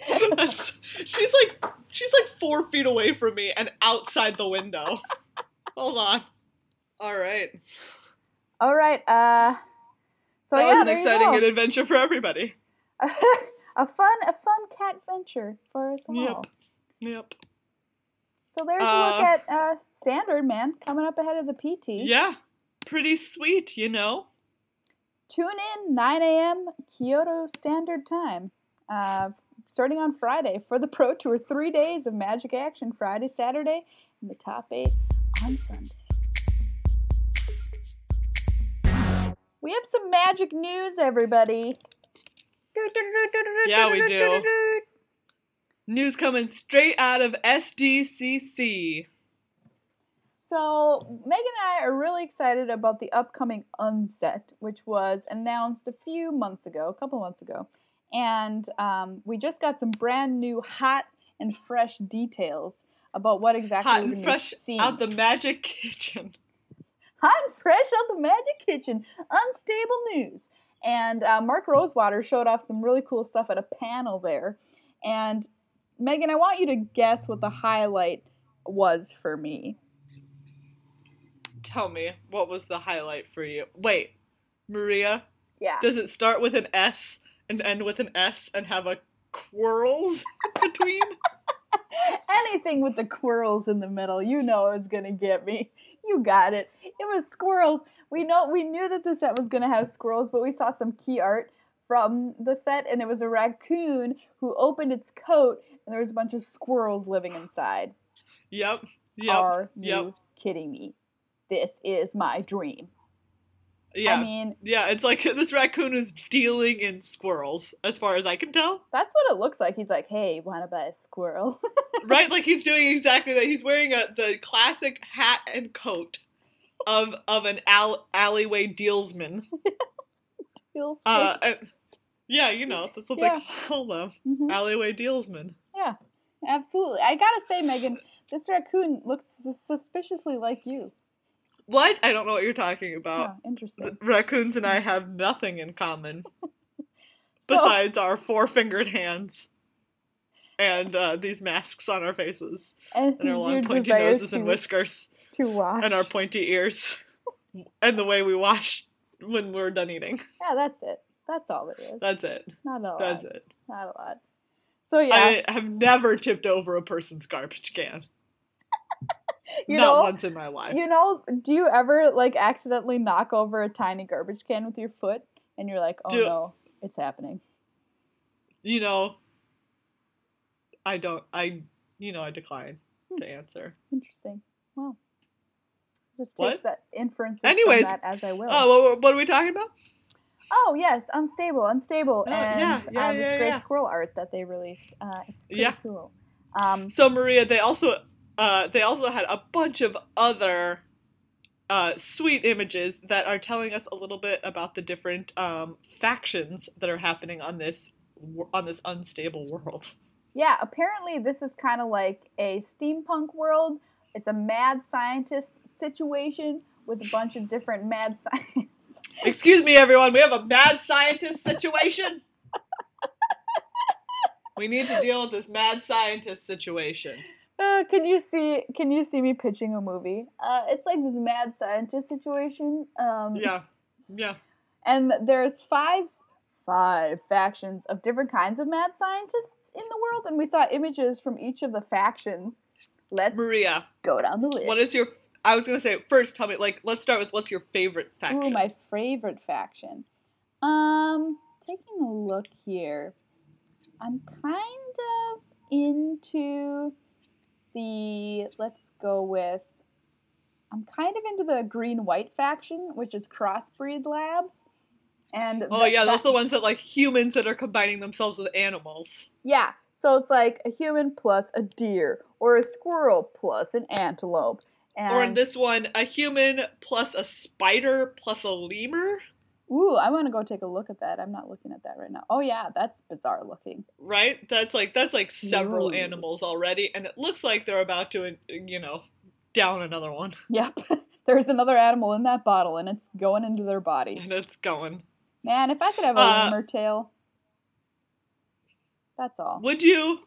she's like she's like four feet away from me and outside the window. Hold on. All right. All right. Uh, so that yeah, was an exciting adventure for everybody. a fun, a fun cat venture for us all. Yep. Yep. So there's a look Uh, at uh, standard man coming up ahead of the PT. Yeah. Pretty sweet, you know. Tune in 9 a.m. Kyoto Standard Time, uh, starting on Friday for the Pro Tour. Three days of magic action Friday, Saturday, and the top eight on Sunday. We have some magic news, everybody. Yeah, we do. News coming straight out of SDCC. So, Megan and I are really excited about the upcoming Unset, which was announced a few months ago, a couple months ago. And um, we just got some brand new hot and fresh details about what exactly Hot we're going fresh to be seeing. out the magic kitchen. And fresh out the magic kitchen. Unstable news. And uh, Mark Rosewater showed off some really cool stuff at a panel there. And Megan, I want you to guess what the highlight was for me. Tell me, what was the highlight for you? Wait, Maria, Yeah. does it start with an S and end with an S and have a quirls in between? Anything with the squirrels in the middle, you know is gonna get me. You got it. It was squirrels. We know we knew that the set was gonna have squirrels, but we saw some key art from the set, and it was a raccoon who opened its coat, and there was a bunch of squirrels living inside. Yep. Yep. Are you yep. kidding me? This is my dream. Yeah. I mean, yeah, it's like this raccoon is dealing in squirrels, as far as I can tell. that's what it looks like. He's like, "Hey, wanna buy a squirrel?" right? Like he's doing exactly that. He's wearing a the classic hat and coat of of an al- alleyway dealsman. Feels Uh, and- yeah, you know that's Yeah. call them, Mhm. alleyway dealsman. Yeah, absolutely. I gotta say, Megan, this raccoon looks suspiciously like you. What? I don't know what you're talking about. Oh, interesting. Raccoons and I have nothing in common besides our four fingered hands and uh, these masks on our faces And and our long pointy noses and whiskers to wash. and our pointy ears and the way we wash when we're done eating. yeah, that's it. That's all it is. That's it. Not a lot. That's it. Not a lot. So yeah, I have never tipped over a person's garbage can. you Not know, once in my life. you know, do you ever like accidentally knock over a tiny garbage can with your foot, and you're like, oh Do- no, it's happening. you know, I don't. I you know I decline Hmm. to answer. Interesting. Well, just take What? that inference Anyways, from that as I will. Oh, what, what are we talking about? Oh yes, unstable, unstable, Oh, and yeah, yeah, uh, this yeah, great squirrel art that they released. Uh, it's pretty Yeah. cool. Um, So Maria, they also uh, they also had a bunch of other uh, sweet images that are telling us a little bit about the different um, factions that are happening on this on this unstable world. yeah, apparently this is kind of like a steampunk world. It's a mad scientist situation with a bunch of different mad science. Excuse me, everyone. We have a mad scientist situation. we need to deal with this mad scientist situation. Uh, can you see? Can you see me pitching a movie? Uh, it's like this mad scientist situation. Um, Yeah, yeah. And there's five, five factions of different kinds of mad scientists in the world, and we saw images from each of the factions. Let's Maria, go down the list. what is your? I was gonna say first. Tell me, like, let's start with what's your favorite faction? Ooh, my favorite faction. Um, taking a look here, I'm kind of into the. Let's go with. I'm kind of into the green white faction, which is Crossbreed Labs. And oh that- yeah, those that- are the ones that like humans that are combining themselves with animals. Yeah, so it's like a human plus a deer, or a squirrel plus an antelope. And Or in this one, a human plus a spider plus a lemur. Ooh, I want to go take a look at that. I'm not looking at that right now. Oh yeah, that's bizarre looking. right? That's like that's like several Ooh. animals already, and it looks like they're about to, you know, down another one, Yep, there's another animal in that bottle, and it's going into their body. and it's going. Man, if I could have a Uh, lemur tail, that's all. Would you?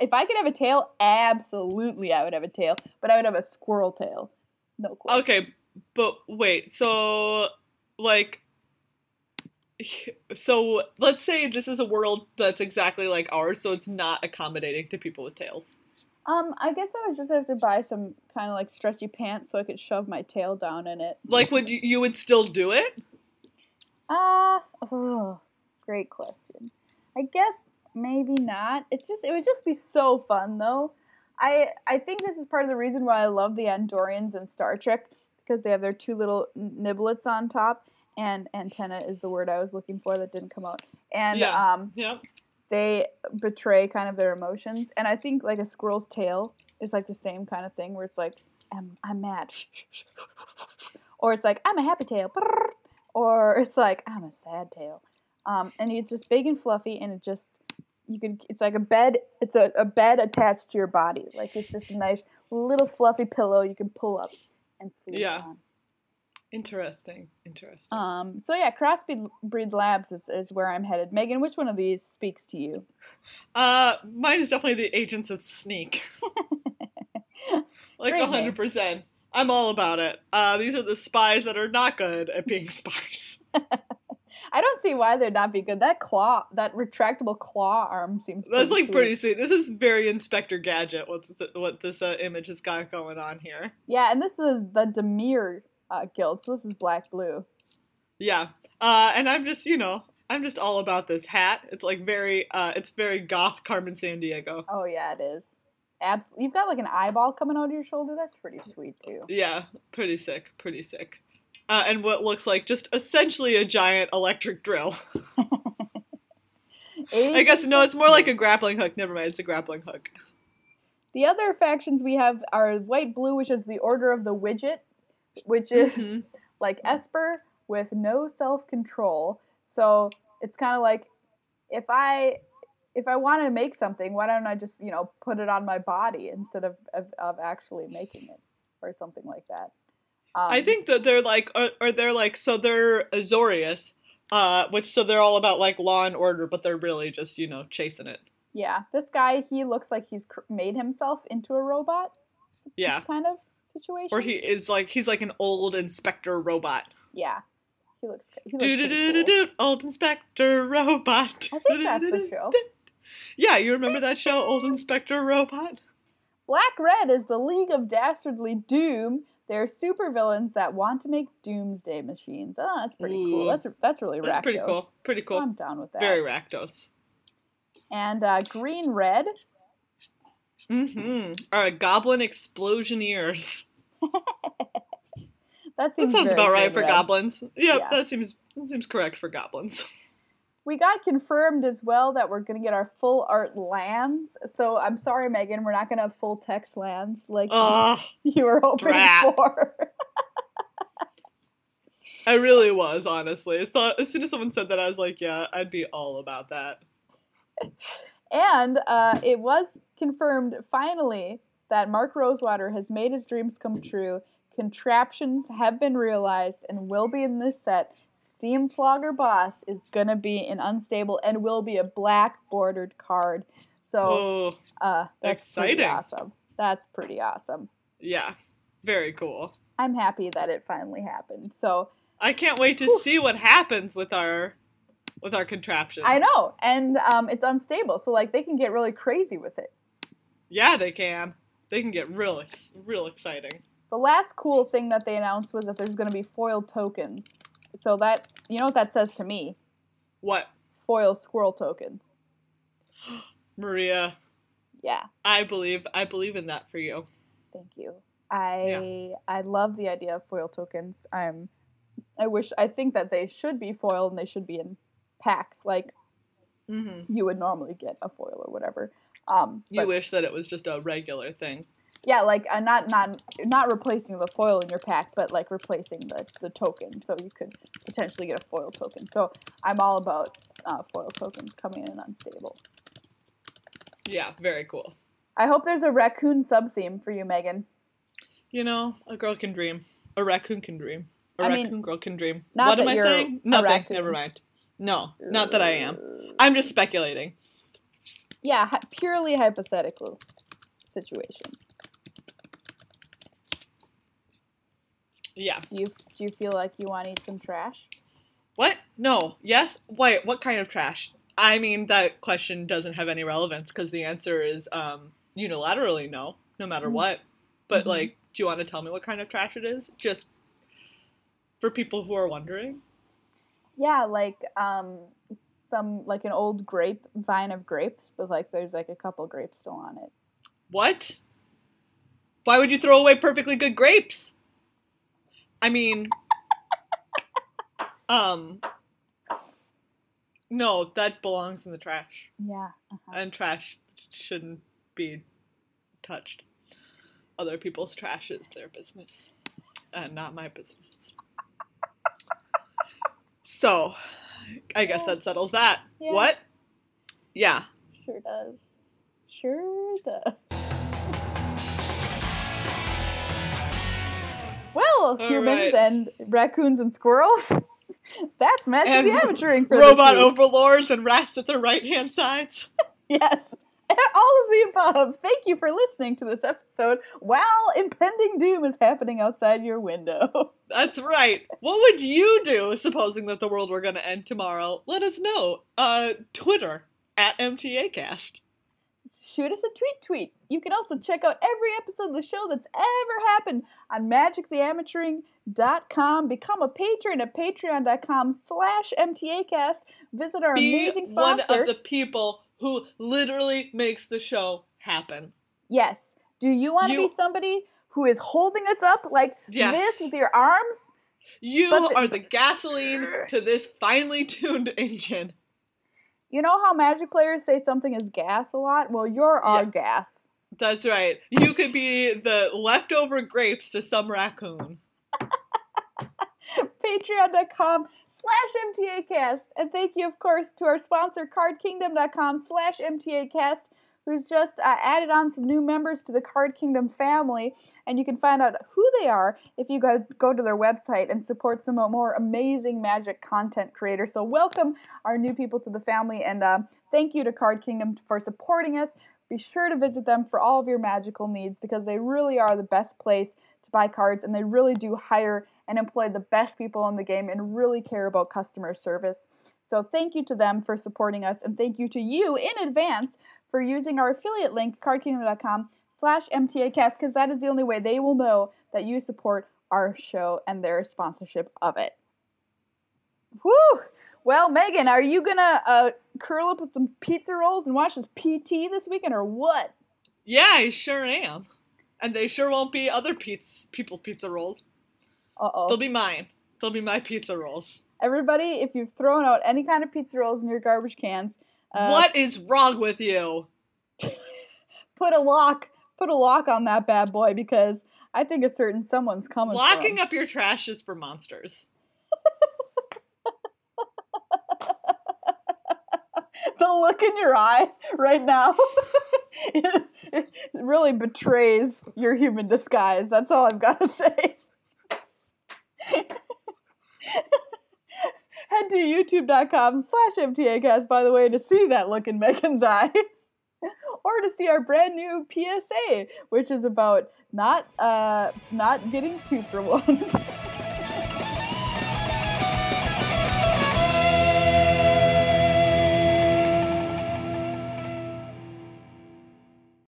If I could have a tail, absolutely, I would have a tail. But I would have a squirrel tail. No question. Okay, but wait. So, like, so let's say this is a world that's exactly like ours, so it's not accommodating to people with tails. Um, I guess I would just have to buy some kind of like stretchy pants so I could shove my tail down in it. Like, would you? You would still do it? Ah, oh, great question. I guess maybe not. It's just it would just be so fun though. I I think this is part of the reason why I love the Andorians in Star Trek because they have their two little niblets on top and antenna is the word I was looking for that didn't come out. And Yeah. um Yep. they betray kind of their emotions and I think like a squirrel's tail is like the same kind of thing where it's like I'm I'm mad or it's like I'm a happy tail or it's like I'm a sad tail. Um, and it's just big and fluffy, and it just you can. It's like a bed. It's a, a bed attached to your body. Like it's just a nice little fluffy pillow you can pull up and sleep Yeah. on. Interesting. Interesting. Um, so yeah, Crossbreed Breed Labs is, is where I'm headed. Megan, which one of these speaks to you? Uh, mine is definitely the Agents of Sneak. like hundred percent. I'm all about it. Uh, these are the spies that are not good at being spies. I don't see why they'd not be good. That claw, that retractable claw arm seems. That's like sweet. pretty sweet. This is very Inspector Gadget. What's the, what this uh, image has got going on here? Yeah, and this is the Dimir uh, Guild. So this is black blue. Yeah. Uh, and I'm just you know I'm just all about this hat. It's like very uh, it's very goth Carmen Sandiego. Oh yeah, it is. Abs- You've got like an eyeball coming out of your shoulder. That's pretty sweet too. Yeah, pretty sick, pretty sick. Uh, and what looks like just essentially a giant electric drill. I guess no, it's more like a grappling hook. Never mind, it's a grappling hook. The other factions we have are white blue, which is the Order of the Widget, which is Mhm. like Esper with no self control. So it's kind of like if I if I want to make something, why don't I just you know put it on my body instead of of, of actually making it or something like that. Um, I think that they're like, or, or they're like, so they're Azorius, uh, which so they're all about like law and order, but they're really just you know chasing it. yeah, this guy he looks like he's cr- made himself into a robot. Yeah. kind of situation. Or he is like he's like an old inspector robot. Yeah, he looks. He looks Do do do do do, old inspector robot. I think that's the show. Yeah, you remember that show, Old Inspector Robot? Black Red is the League of Dastardly Doom. They're supervillains that want to make doomsday machines. Oh, that's pretty cool. Ooh. That's that's really That's pretty cool. Pretty cool. I'm down with that. Very Rakdos. and uh, Green Red. Mm-hmm. Uh, Goblin Explosioneers. That That sounds about right Green for Red. goblins. Yep, Yeah. that seems that seems correct for goblins. We got confirmed as well that we're gonna get our full art lands. So I'm sorry, Megan, we're not gonna have full text lands like Ugh, you were hoping drat. for. I really was, honestly. So as soon as someone said that, I was like, yeah, I'd be all about that. And uh, it was confirmed finally that Mark Rosewater has made his dreams come true contraptions have been realized and will be in this set. Steamflogger Boss is gonna be an unstable and will be a black bordered card. So Oh, uh, that's pretty exciting. awesome. That's pretty awesome. yeah. Very cool. I'm happy that it finally happened. So I can't wait to Whew. see what happens with our with our contraptions. I know, and um, it's unstable, so like they can get really crazy with it. Yeah, they can. They can get real real exciting. The last cool thing that they announced was that there's going to be foil tokens. So that you know what that says to me? What, Foil squirrel tokens. Maria? Yeah, I believe I believe in that for you. thank you. I I love the idea of foil tokens. I'm I wish I think that they should be foil and they should be in packs like hmm you would normally get a foil or whatever. Um, You wish that it was just a regular thing. Yeah, like uh, not not not replacing the foil in your pack, but like replacing the the token, so you could potentially get a foil token. So I'm all about uh, foil tokens coming in unstable. Yeah, very cool. I hope there's a raccoon sub theme for you, Megan. You know, a girl can dream. A raccoon can dream. A I mean, raccoon girl can dream. not what am I saying? Nothing. Never mind. No, not that I am. I'm just speculating. Yeah, purely hypothetical situation. Yeah. Do you do you feel like you want to eat some trash? What? No. Yes? Wait, what kind of trash? I mean, that question doesn't have any relevance because the answer is um, unilaterally no, no matter Mhm. what. But, Mhm. like, do you want to tell me what kind of trash it is? Just for people who are wondering? Yeah, like um some like an old grape vine of grapes, but like there's like a couple grapes still on it. What? Why would you throw away perfectly good grapes? I mean, um, no, that belongs in the trash. Yeah. Uh-huh. and trash shouldn't be touched. Other people's trash is their business, and not my business. So, I guess that settles that. Yeah. What? Yeah. Sure does. Sure does. Well, humans right. and raccoons and squirrels. That's Magic And the Amateuring for Robot overlords and rats at the right hand sides. Yes. All of the above. Thank you for listening to this episode while impending doom is happening outside your window. That's right. What would you do, supposing that the world were going to end tomorrow? Let us know. Uh, Twitter at MTAcast. Shoot us a tweet tweet. You can also check out every episode of the show that's ever happened on magictheamateuring.com. Become a patron at patreon.com slash mtacast. Visit our Be amazing one of the people who literally makes the show happen. Yes. Do you want to You- be somebody who is holding us up like Yes. this with your arms? You But are the gasoline to this finely tuned engine. You know how magic players say something is gas a lot? Well, you're our gas. That's right. You could be the leftover grapes to some raccoon. patreon.com slash mtacast and thank you of course to our sponsor cardkingdom.com slash mtacast who's just uh, added on some new members to the card kingdom family. And you can find out who they are if you go, go to their website and support some more amazing magic content creators. So welcome our new people to the family. And uh, thank you to card kingdom for supporting us. Be sure to visit them for all of your magical needs because they really are the best place to buy cards and they really do hire and employ the best people in the game and really care about customer service. So thank you to them for supporting us and thank you to you in advance for using our affiliate link, cardkingdom.com slash MTAcast, because that is the only way they will know that you support our show and their sponsorship of it. Whew! Well, Megan, are you gonna uh, curl up with some pizza rolls and watch this PT this weekend, or what? Yeah, I sure am. And they sure won't be other pizza, people's pizza rolls. Uh oh. They'll be mine. They'll be my pizza rolls. Everybody, if you've thrown out any kind of pizza rolls in your garbage cans, uh, what is wrong with you? put a lock, put a lock on that bad boy because I think a certain someone's coming. Locking up your trash is for monsters. the look in your eye right now it, really betrays your human disguise. That's all I've got to say head to youtube.com slash mtacast, by the way, to see that look in Megan's eye. or to see our brand new PSA, which is about not uh, not getting tooth removed.